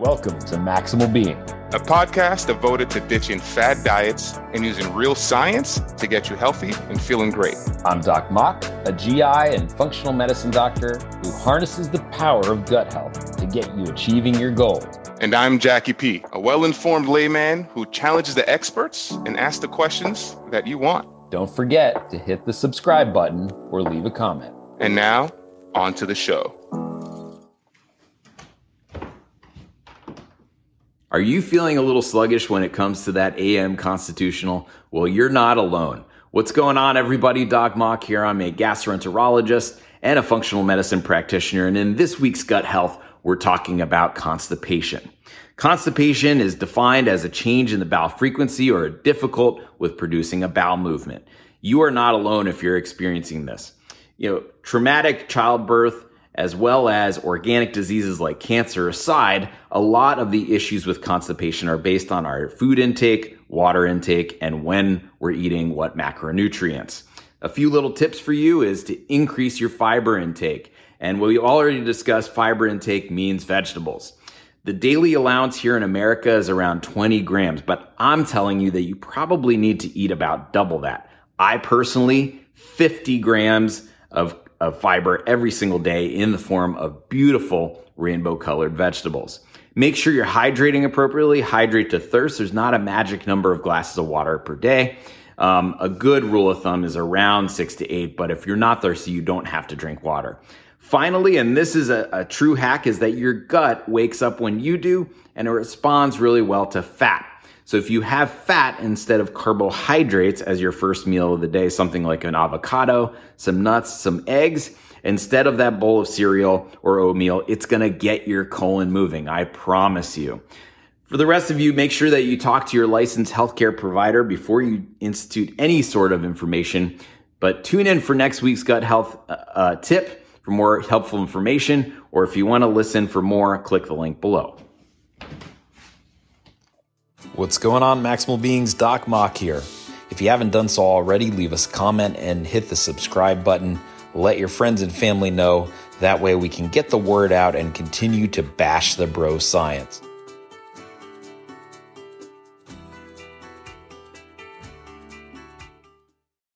Welcome to Maximal Being, a podcast devoted to ditching fad diets and using real science to get you healthy and feeling great. I'm Doc Mok, a GI and functional medicine doctor who harnesses the power of gut health to get you achieving your goals. And I'm Jackie P., a well informed layman who challenges the experts and asks the questions that you want. Don't forget to hit the subscribe button or leave a comment. And now, on to the show. Are you feeling a little sluggish when it comes to that AM constitutional? Well, you're not alone. What's going on, everybody? Doc Mok here. I'm a gastroenterologist and a functional medicine practitioner. And in this week's Gut Health, we're talking about constipation. Constipation is defined as a change in the bowel frequency or difficult with producing a bowel movement. You are not alone if you're experiencing this. You know, traumatic childbirth, as well as organic diseases like cancer aside, a lot of the issues with constipation are based on our food intake, water intake, and when we're eating what macronutrients. A few little tips for you is to increase your fiber intake. And we already discussed fiber intake means vegetables. The daily allowance here in America is around 20 grams, but I'm telling you that you probably need to eat about double that. I personally, 50 grams of of fiber every single day in the form of beautiful rainbow colored vegetables. Make sure you're hydrating appropriately. Hydrate to thirst. There's not a magic number of glasses of water per day. Um, a good rule of thumb is around six to eight, but if you're not thirsty, you don't have to drink water. Finally, and this is a, a true hack, is that your gut wakes up when you do and it responds really well to fat. So if you have fat instead of carbohydrates as your first meal of the day, something like an avocado, some nuts, some eggs, instead of that bowl of cereal or oatmeal, it's going to get your colon moving. I promise you. For the rest of you, make sure that you talk to your licensed healthcare provider before you institute any sort of information. But tune in for next week's gut health uh, uh tip for more helpful information, or if you want to listen for more, click the link below. What's going on, Maximal Beings? Doc Mok here. If you haven't done so already, leave us a comment and hit the subscribe button. Let your friends and family know. That way, we can get the word out and continue to bash the bro science.